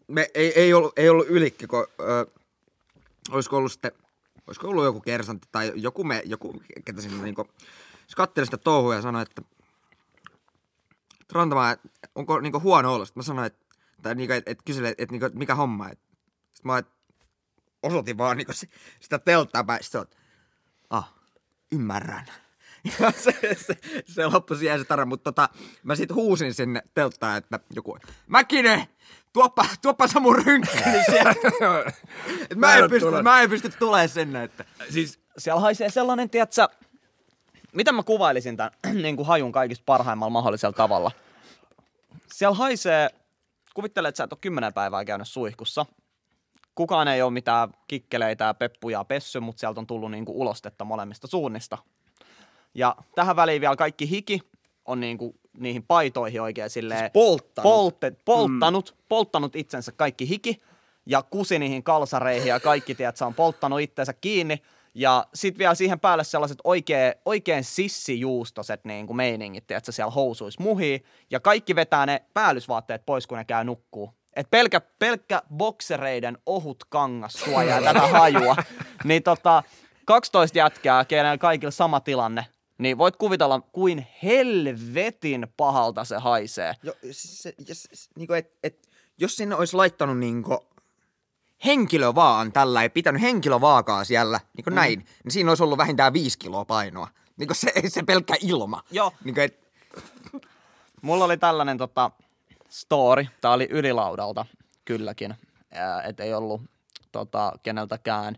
me ei, ei, ollut, ei ollut ylikki, kun ö, olisiko ollut sitten, olisiko ollut joku kersantti tai joku me, joku, ketä sinne niinku, se katteli sitä touhua ja sanoi, että Rantamaa, onko niinku huono olo? Sitten mä sanoin, että, tai niinku, että, että kyseli, että, että, niinku, että mikä homma. Että, sitten mä että osoitin vaan niinku sitä telttaa päin. Sitten oot, ah, ymmärrän. Ja se, se, se loppui siihen se tarina, mutta tota, mä sit huusin sinne telttaan, että joku, Mäkinen, tuoppa, tuoppa sä mun rynkkäni sieltä. Mä, en pysty, mä en pysty tulemaan sinne, että Siis Siellä haisee sellainen, tiedätkö, miten mä kuvailisin tämän niin kuin hajun kaikista parhaimmalla mahdollisella tavalla. Siellä haisee, kuvittele, että sä et ole kymmenen päivää käynyt suihkussa. Kukaan ei ole mitään kikkeleitä ja peppuja pessy, mutta sieltä on tullut niin kuin ulostetta molemmista suunnista. Ja tähän väliin vielä kaikki hiki on niin kuin niihin paitoihin oikein silleen... Siis polttanut. Polte, polttanut, mm. polttanut itsensä kaikki hiki ja kusi niihin kalsareihin ja kaikki, tiedät, on polttanut itseensä kiinni. Ja sit vielä siihen päälle sellaiset oikein, oikein sissijuustoset niin kuin meiningit, tiedät, siellä housuis muhii. Ja kaikki vetää ne päällysvaatteet pois, kun ne käy nukkuu. Et pelkkä, pelkkä boksereiden ohut kangas suojaa tätä hajua. Niin tota, 12 jätkää, keillä kaikilla sama tilanne, niin voit kuvitella, kuin helvetin pahalta se haisee. Jo, siis se, jos, niinku, et, et, jos sinne olisi laittanut niinku henkilö vaan tällä ja pitänyt henkilövaakaa siellä, niin kuin mm. näin, niin siinä olisi ollut vähintään viisi kiloa painoa. Niin kuin se, se pelkkä ilma. Joo. Niin kuin, et, Mulla oli tällainen tota, story, tää oli ylilaudalta kylläkin, että ei ollut tota, keneltäkään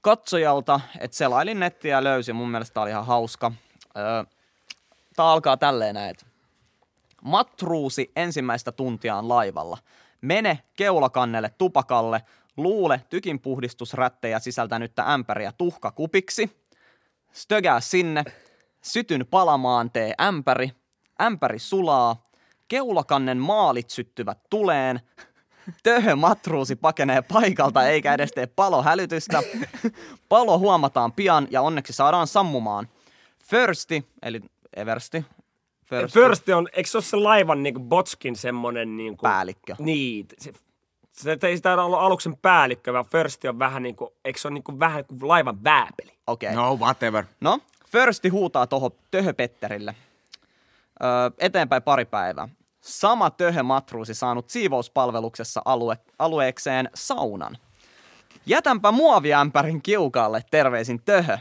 katsojalta, että selailin nettiä ja löysin, mun mielestä tää oli ihan hauska. Öö, tää alkaa tälleen näin, että matruusi ensimmäistä tuntiaan laivalla. Mene keulakannelle tupakalle, luule tykinpuhdistusrättejä sisältänyttä ämpäriä tuhkakupiksi, stögää sinne, sytyn palamaan tee ämpäri, ämpäri sulaa, keulakannen maalit syttyvät tuleen, töhö matruusi pakenee paikalta eikä edes tee palohälytystä, palo huomataan pian ja onneksi saadaan sammumaan. Firsti, eli Eversti, Firsti, First on, eikö se ole se laivan niinku botskin semmonen niinku... päällikkö. Niin, se, se ei sitä ollut aluksen päällikkö, vaan First on vähän niinku, eikö se ole niinku vähän kuin laivan vääpeli? Okei. Okay. no whatever. No, Firsti huutaa tuohon Töhö-Petterille. Öö, eteenpäin pari päivää. Sama Töhö matruusi saanut siivouspalveluksessa alue, alueekseen saunan. Jätänpä muoviämpärin kiukaalle, terveisin Töhö.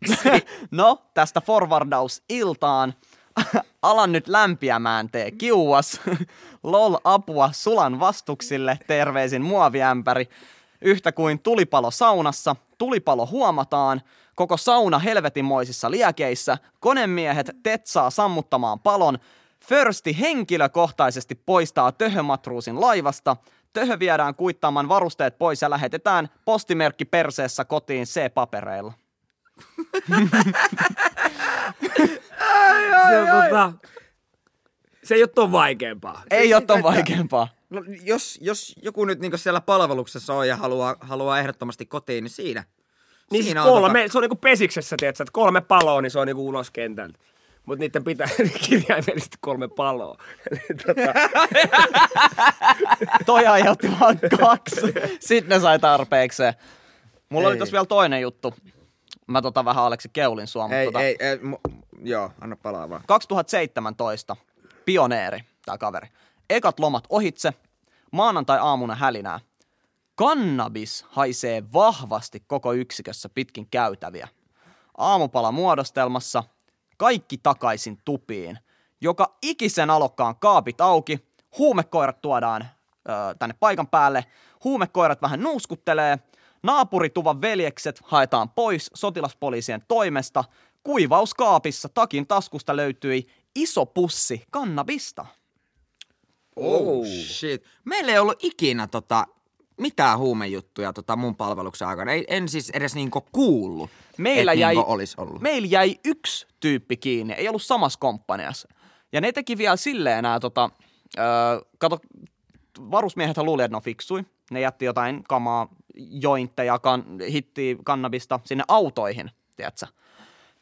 no, tästä forwardaus iltaan. Alan nyt lämpiämään, tee kiuas. Lol apua sulan vastuksille, terveisin muoviämpäri. Yhtä kuin tulipalo saunassa, tulipalo huomataan, koko sauna helvetinmoisissa liekeissä, konemiehet tetsaa sammuttamaan palon, Försti henkilökohtaisesti poistaa töhömatruusin laivasta, töhö viedään kuittaamaan varusteet pois ja lähetetään postimerkki perseessä kotiin C-papereilla. Se, on, tota, se ei ole ton vaikeampaa. Ei ole ton vaikeampaa. No, jos, jos joku nyt niinku siellä palveluksessa on ja haluaa, haluaa ehdottomasti kotiin, niin siinä. Niin siinä siis on kolme, tota- se on niinku pesiksessä, tiedätkö, että kolme paloa, niin se on niinku ulos kentältä. Mutta niiden pitää kirjaimellisesti kolme paloa. Tota, Toi aiheutti vaan kaksi. Sitten ne sai tarpeekseen. Mulla oli Ei. tossa vielä toinen juttu. Mä tota vähän Aleksi keulin sua, Ei, tota, ei, ei, mu- joo, anna palaa vaan. 2017, pioneeri, tää kaveri. Ekat lomat ohitse, maanantai-aamuna hälinää. Kannabis haisee vahvasti koko yksikössä pitkin käytäviä. Aamupala muodostelmassa, kaikki takaisin tupiin. Joka ikisen alokkaan kaapit auki, huumekoirat tuodaan ö, tänne paikan päälle, huumekoirat vähän nuuskuttelee, naapurituvan veljekset haetaan pois sotilaspoliisien toimesta, kuivauskaapissa takin taskusta löytyi iso pussi kannabista. Oh, shit. Meillä ei ollut ikinä tota, mitään huumejuttuja tota mun palveluksen aikana. Ei, en siis edes niinku kuullut, Meillä jäi, niinku olisi ollut. meillä jäi yksi tyyppi kiinni, ei ollut samassa komppaniassa. Ja ne teki vielä silleen nää tota, öö, kato, varusmiehet luuli, että ne on fiksui. Ne jätti jotain kamaa, jointteja, kan, hittiä, kannabista sinne autoihin, tiedätkö?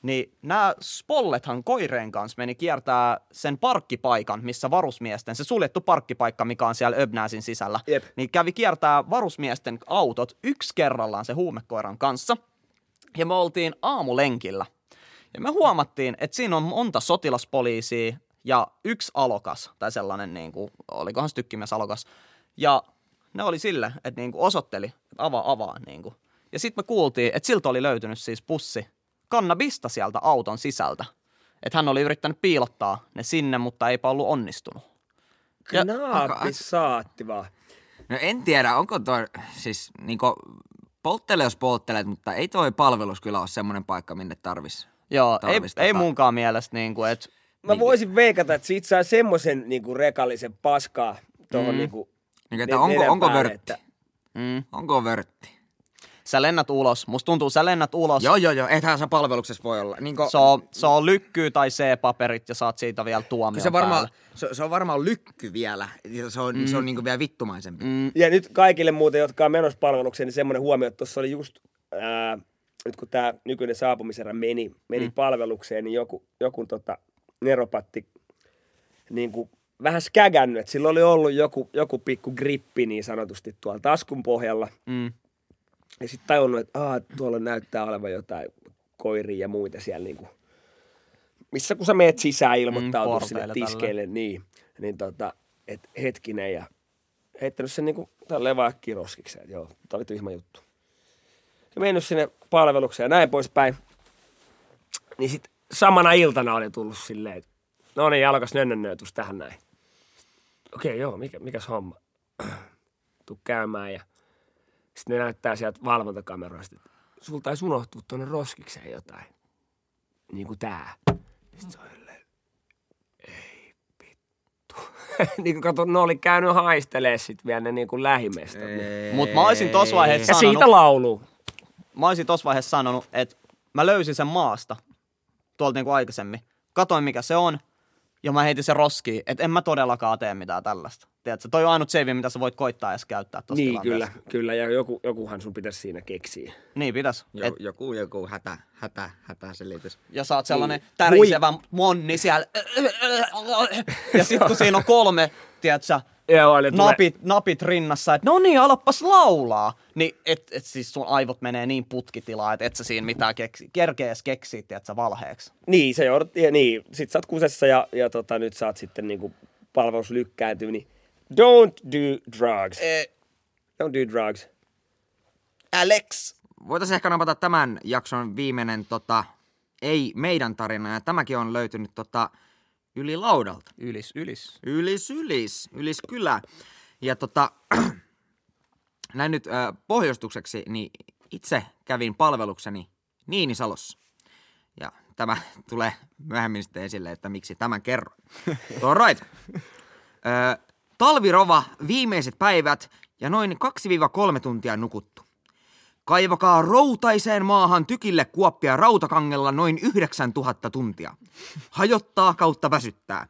Niin nämä spollethan koireen kanssa meni kiertää sen parkkipaikan, missä varusmiesten, se suljettu parkkipaikka, mikä on siellä Öbnäsin sisällä, Jep. niin kävi kiertää varusmiesten autot yksi kerrallaan se huumekoiran kanssa. Ja me oltiin aamulenkillä. Ja me huomattiin, että siinä on monta sotilaspoliisia ja yksi alokas, tai sellainen, niin kuin, olikohan se tykkimies alokas. Ja ne oli sille, että niin kuin osoitteli, että avaa, avaa. Niin kuin. Ja sitten me kuultiin, että siltä oli löytynyt siis pussi kannabista sieltä auton sisältä. Että hän oli yrittänyt piilottaa ne sinne, mutta eipä ollut onnistunut. Ja- Knaappi saatti vaan. No en tiedä, onko toi, siis niinku, polttele jos polttelet, mutta ei toi palvelus kyllä ole semmoinen paikka, minne tarvis. Joo, ei, Tarvis ei tota- munkaan mielestä, niin kuin, että Mä voisin veikata, että siitä saa semmoisen niinku rekallisen paskaa tuohon Mm. niinku Niin, että onko, onko vörtti? että- mm, Onko vörtti? Sä lennät ulos. Musta tuntuu, sä lennät ulos. Joo, joo, joo. Ethän sä palveluksessa voi olla. Niin Se on, se on lykkyy tai C-paperit ja saat siitä vielä tuomion se, varmaan, päälle. se, se, on varmaan lykky vielä. Se on, mm. se on niinku vielä vittumaisempi. Mm. Ja nyt kaikille muuten, jotka on menossa palvelukseen, niin semmoinen huomio, että tuossa oli just, ää, nyt kun tämä nykyinen saapumiserä meni, meni mm. palvelukseen, niin joku, joku tota, neropatti niin kuin vähän skägännyt, että sillä oli ollut joku, joku pikku grippi niin sanotusti tuolla taskun pohjalla. Mm. Ja sitten tajunnut, että Aa, tuolla näyttää olevan jotain koiria ja muita siellä niin kuin, missä kun sä meet sisään ilmoittautuu Mm, sinne tiskeille, niin, niin tota, et hetkinen ja heittänyt sen niin kuin tälleen vaan kiroskiksi, että joo, tää oli tyhmä juttu. Ja mennyt sinne palvelukseen ja näin poispäin. Niin sitten samana iltana oli tullut silleen, että no niin, alkas nönnönnöötus tähän näin. Okei, okay, joo, mikä, mikäs homma? Tuu käymään ja sitten ne näyttää sieltä valvontakameroista, että sulta taisi unohtua tuonne roskikseen jotain. Niin kuin tää. Sitten se on silleen, ei vittu. niin kuin kato, ne oli käynyt haistelee sit vielä ne niin kuin lähimestat. Mut mä olisin tossa vaiheessa Ja sanonut, siitä lauluu. mä olisin tossa vaiheessa sanonut, että mä löysin sen maasta tuolta niin kuin aikaisemmin. Katoin mikä se on ja mä heitin sen roskiin, että en mä todellakaan tee mitään tällaista. Tiedätkö, toi on ainut save, mitä sä voit koittaa edes käyttää tossa Niin, kyllä, kyllä. Ja joku, jokuhan sun pitäisi siinä keksiä. Niin pitäis. Jo, Et, joku, joku hätä, hätä, hätä selitys. ja sä oot sellainen Niin. tärisevä monni siellä. Ja sit kun siinä on kolme, tiedätkö, Joo, eli tulee- napit, napit rinnassa, että no niin, alappas laulaa. Niin, et, et siis sun aivot menee niin putkitilaan, että et sä siinä mitään keksi, kerkees keksiä, tiedätkö, valheeksi. Niin, se joudut, ja niin, sit sä oot kusessa ja, ja tota, nyt sä oot sitten niinku palvelus lykkääntyy, niin don't do drugs. E, Don't do drugs. Alex. Voitaisiin ehkä napata tämän jakson viimeinen tota, ei meidän tarina, ja tämäkin on löytynyt tota, yli laudalta. Ylis, ylis. Ylis, ylis, ylis kylä. Ja tota, näin nyt äh, pohjustukseksi, niin itse kävin palvelukseni Niinisalossa. Ja tämä tulee myöhemmin sitten esille, että miksi tämän kerron. All right. Ö, talvirova, viimeiset päivät ja noin 2-3 tuntia nukuttu. Kaivakaa routaiseen maahan tykille kuoppia rautakangella noin 9000 tuntia. Hajottaa kautta väsyttää.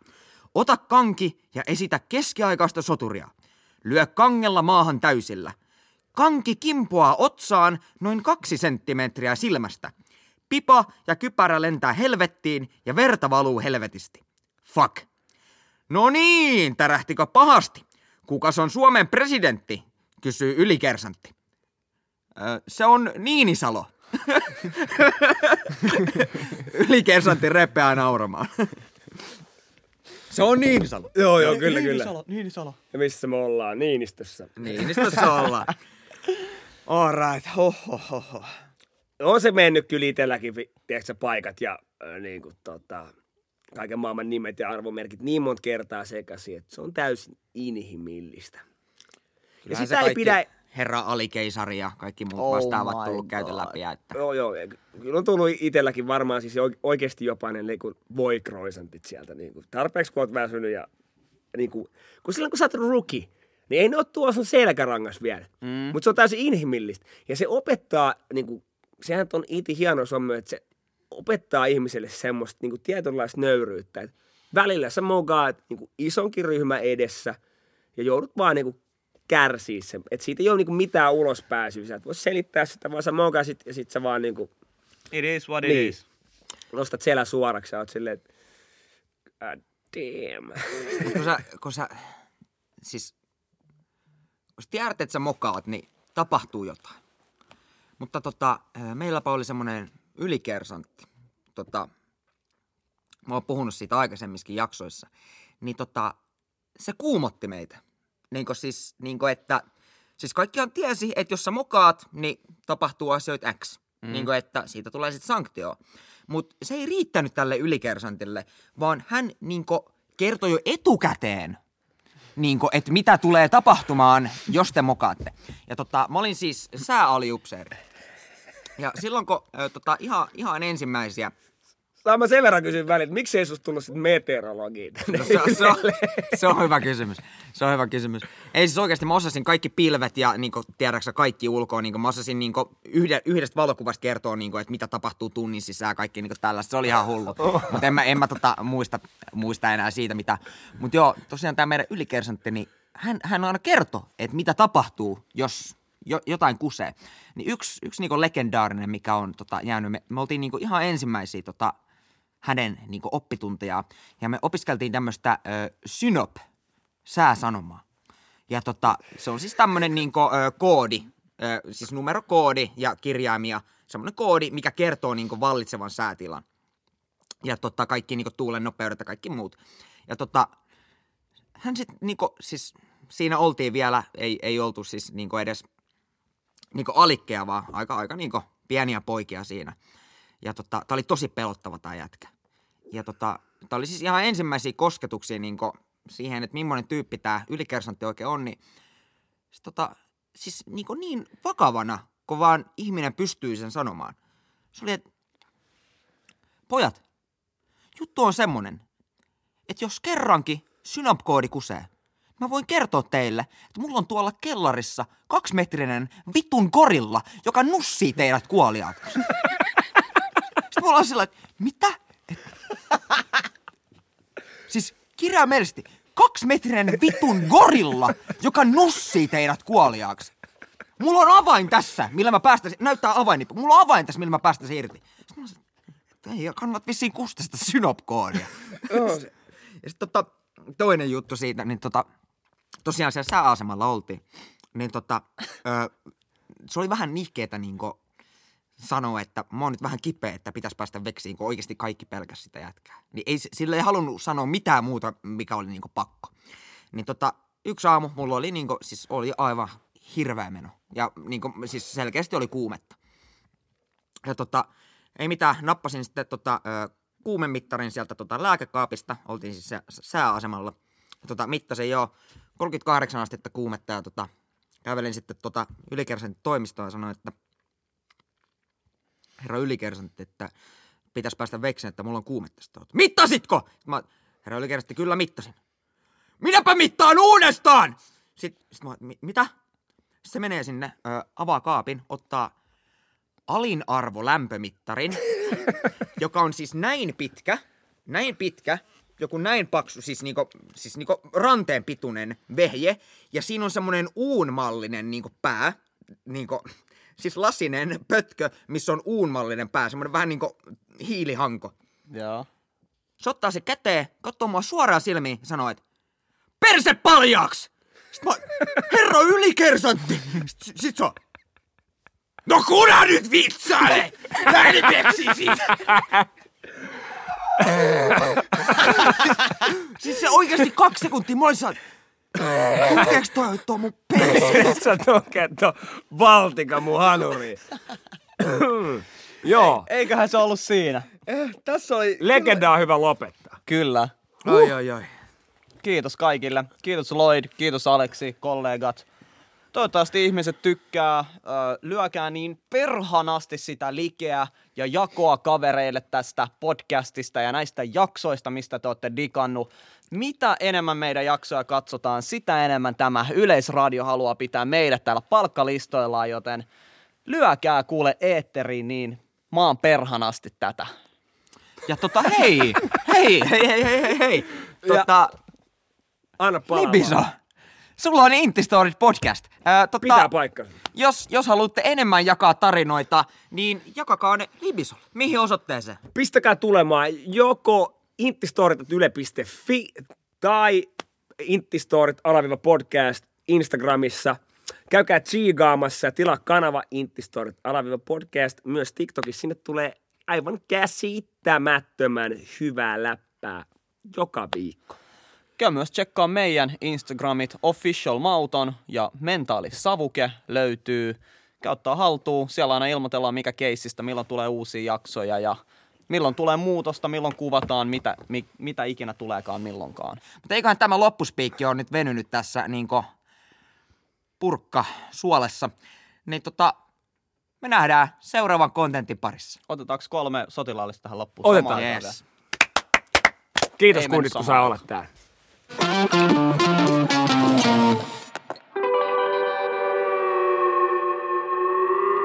Ota kanki ja esitä keskiaikaista soturia. Lyö kangella maahan täysillä. Kanki kimpoaa otsaan noin kaksi senttimetriä silmästä. Pipa ja kypärä lentää helvettiin ja verta valuu helvetisti. Fuck. No niin, tärähtikö pahasti? Kukas on Suomen presidentti? kysyy ylikersantti. Se on Niinisalo. ylikersantti repeää nauramaan. se on Niinisalo. Joo, joo, kyllä, kyllä. Niinisalo. Ja missä me ollaan? Niinistössä. Niinistössä ollaan. All right. Ho, ho, ho, ho. On se mennyt kyllä itselläkin, tiedätkö, paikat ja äh, niin kuin, tota, kaiken maailman nimet ja arvomerkit niin monta kertaa sekaisin, että se on täysin inhimillistä. Ja Kyllähän sitä se ei kaikki pidä... Herra Alikeisari ja kaikki muut Oh vastaavat tullut käyty läpi. Että... Joo, joo. Kyllä on tullut itselläkin varmaan siis oike- oikeasti jopa ne niin kuin voikroisantit sieltä. Niin kuin, tarpeeksi kun oot väsynyt ja niin kuin, kun silloin kun sä oot rookie, niin ei ne ole tuossa sun selkärangas vielä. Mm. Mutta se on täysin inhimillistä. Ja se opettaa, niin kuin, sehän on iti hieno sommi, että se opettaa ihmiselle semmoista niin kuin tietynlaista nöyryyttä. Et välillä sä mogaat niin kuin isonkin ryhmä edessä ja joudut vaan niin kuin kärsii sen. Että siitä ei ole niin kuin mitään ulospääsyä. Sä et voi selittää sitä, vaan sä mogasit ja sit sä vaan niin kuin It is what it Niin. is. nostat selä suoraksi ja oot silleen, että God damn. kun sä, kun sä, siis, kun sä tiedät, että sä mokaat, niin tapahtuu jotain. Mutta tota, ää, meilläpä oli semmoinen ylikersantti. Tota, mä oon puhunut siitä aikaisemmissakin jaksoissa. Niin tota, se kuumotti meitä. Niin siis, niin että, siis kaikkihan tiesi, että jos sä mokaat, niin tapahtuu asioita X. Mm. Niin että siitä tulee sitten sanktio. Mutta se ei riittänyt tälle ylikersantille, vaan hän niin kertoi jo etukäteen, niin että mitä tulee tapahtumaan, jos te mokaatte. Ja tota, mä olin siis sääaliupseeri. Ja silloin kun ö, tota, ihan, ihan ensimmäisiä Saan mä sen verran kysyä väliin, että miksi ei susta tullut sit meteorologia tänne? No, se, on, se, on, se on hyvä kysymys. Se on hyvä kysymys. Ei siis oikeasti, mä osasin kaikki pilvet ja niin tiedäksä kaikki ulkoa. Niin mä osasin niin yhde, yhdestä valokuvasta kertoa, niin kuin, että mitä tapahtuu tunnin sisään ja kaikki niin tällaista. Se oli ihan hullu. Mutta en mä, en mä tota, muista, muista enää siitä, mitä. Mutta joo, tosiaan tämä meidän ylikersantti, niin hän, hän aina kertoi, että mitä tapahtuu, jos jo, jotain kusee. Niin yksi, yksi niin legendaarinen, mikä on tota, jäänyt, me, me oltiin niin ihan ensimmäisiä tota, hänen niin oppitunteja. Ja me opiskeltiin tämmöistä synop, sääsanomaa. Ja tota, se on siis tämmöinen niin koodi, ö, siis numerokoodi ja kirjaimia, semmoinen koodi, mikä kertoo niin vallitsevan säätilan. Ja tota, kaikki niin tuulen nopeudet ja kaikki muut. Ja tota, hän sitten niin siis siinä oltiin vielä, ei, ei oltu siis niin edes niin alikkeja, vaan aika, aika niin pieniä poikia siinä. Ja tota, tää oli tosi pelottava tää jätkä. Ja tota, tää oli siis ihan ensimmäisiä kosketuksia niin siihen, että millainen tyyppi tää ylikersantti oikein on, niin siis, tota, siis niin, niin vakavana, kun vaan ihminen pystyy sen sanomaan. Se oli, että pojat, juttu on semmonen, että jos kerrankin synapkoodi kusee, Mä voin kertoa teille, että mulla on tuolla kellarissa kaksimetrinen vitun gorilla, joka nussii teidät kuoliaat. Sitten mulla on sillä, että mitä? Siis kirjaimellisesti kaksimetrinen vitun gorilla, joka nussii teidät kuoliaaksi. Mulla on avain tässä, millä mä päästäisin, näyttää avain, mulla on avain tässä, millä mä päästäisin irti. Sitten mä sanoin, että kannat vissiin kusta sitä synopkoodia. ja sitten tota, toinen juttu siitä, niin tota, tosiaan siellä sääasemalla oltiin, niin tota, ö, se oli vähän nihkeetä niin sanoa, että mä oon nyt vähän kipeä, että pitäisi päästä veksiin, kun oikeasti kaikki pelkäs sitä jätkää. Niin ei, sille ei halunnut sanoa mitään muuta, mikä oli niin pakko. Niin tota, yksi aamu mulla oli, niin kuin, siis oli aivan hirveä meno. Ja niin kuin, siis selkeästi oli kuumetta. Ja tota, ei mitään, nappasin sitten tota, kuumemittarin sieltä tota, lääkekaapista, oltiin siis sääasemalla. Ja tota, mittasin jo 38 astetta kuumetta ja tota, kävelin sitten tota ylikersantin toimistoon ja sanoin, että herra ylikersantti, että pitäisi päästä vekseen, että mulla on kuumetta. Sitten, Mittasitko? Mä, herra ylikersantti, kyllä mittasin. Minäpä mittaan uudestaan! Sitten, sitten mä, mi, mitä? Sitten se menee sinne, ö, avaa kaapin, ottaa alinarvo lämpömittarin, joka on siis näin pitkä, näin pitkä, joku näin paksu, siis niinku, siis niinku ranteen pituinen vehje, ja siinä on semmonen uunmallinen niinku pää, niinku, siis lasinen pötkö, missä on uunmallinen pää, semmonen vähän niinku hiilihanko. Joo. Se ottaa se käteen, katsoo mua suoraan silmiin ja sanoo, että perse paljaaksi! Sitten mä, herra ylikersantti! Sitten sit se on, no kuna nyt vitsaile! Lähden peksii siitä! siis se oikeasti kaksi sekuntia, mä olisin, Kulkeeks toi, toi mun? Sä toke to Valtika mun hanuri. Joo, Eiköhän se ollut siinä. tässä oli... Legenda on hyvä lopettaa. Kyllä. Ai ai ai. Kiitos kaikille. Kiitos Lloyd, kiitos Aleksi, kollegat. Toivottavasti ihmiset tykkää. Ö, lyökää niin perhanasti sitä likeä ja jakoa kavereille tästä podcastista ja näistä jaksoista, mistä te olette digannut. Mitä enemmän meidän jaksoja katsotaan, sitä enemmän tämä Yleisradio haluaa pitää meidät täällä palkkalistoillaan, joten lyökää kuule eetteriin niin maan perhanasti tätä. Ja tota hei, hei, hei, hei, hei, hei, hei. Tota, Anna palaa. Libiso, sulla on Intti Stories podcast. Ää, tota, Pitää paikkansa. jos, jos haluatte enemmän jakaa tarinoita, niin jakakaa ne Libisolle. Mihin osoitteeseen? Pistäkää tulemaan joko intistorit.yle.fi tai intistorit alaviiva podcast Instagramissa. Käykää tsiigaamassa ja tilaa kanava Intistorit alaviiva podcast myös TikTokissa. Sinne tulee aivan käsittämättömän hyvää läppää joka viikko. Käy myös tsekkaa meidän Instagramit Official Mauton ja Mentaali Savuke löytyy. Käy ottaa haltuun. Siellä aina ilmoitellaan mikä keissistä, milloin tulee uusia jaksoja ja milloin tulee muutosta, milloin kuvataan, mitä, mi, mitä ikinä tuleekaan milloinkaan. Mutta eiköhän tämä loppuspiikki on nyt venynyt tässä niinku purkka suolessa. Niin tota, me nähdään seuraavan kontentin parissa. Otetaanko kolme sotilaallista tähän loppuun? Otetaan. samaan Yes. Kiitos Ei kunnit, kun saa olla täällä.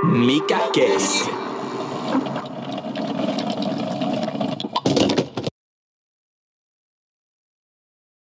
Mikä kesti?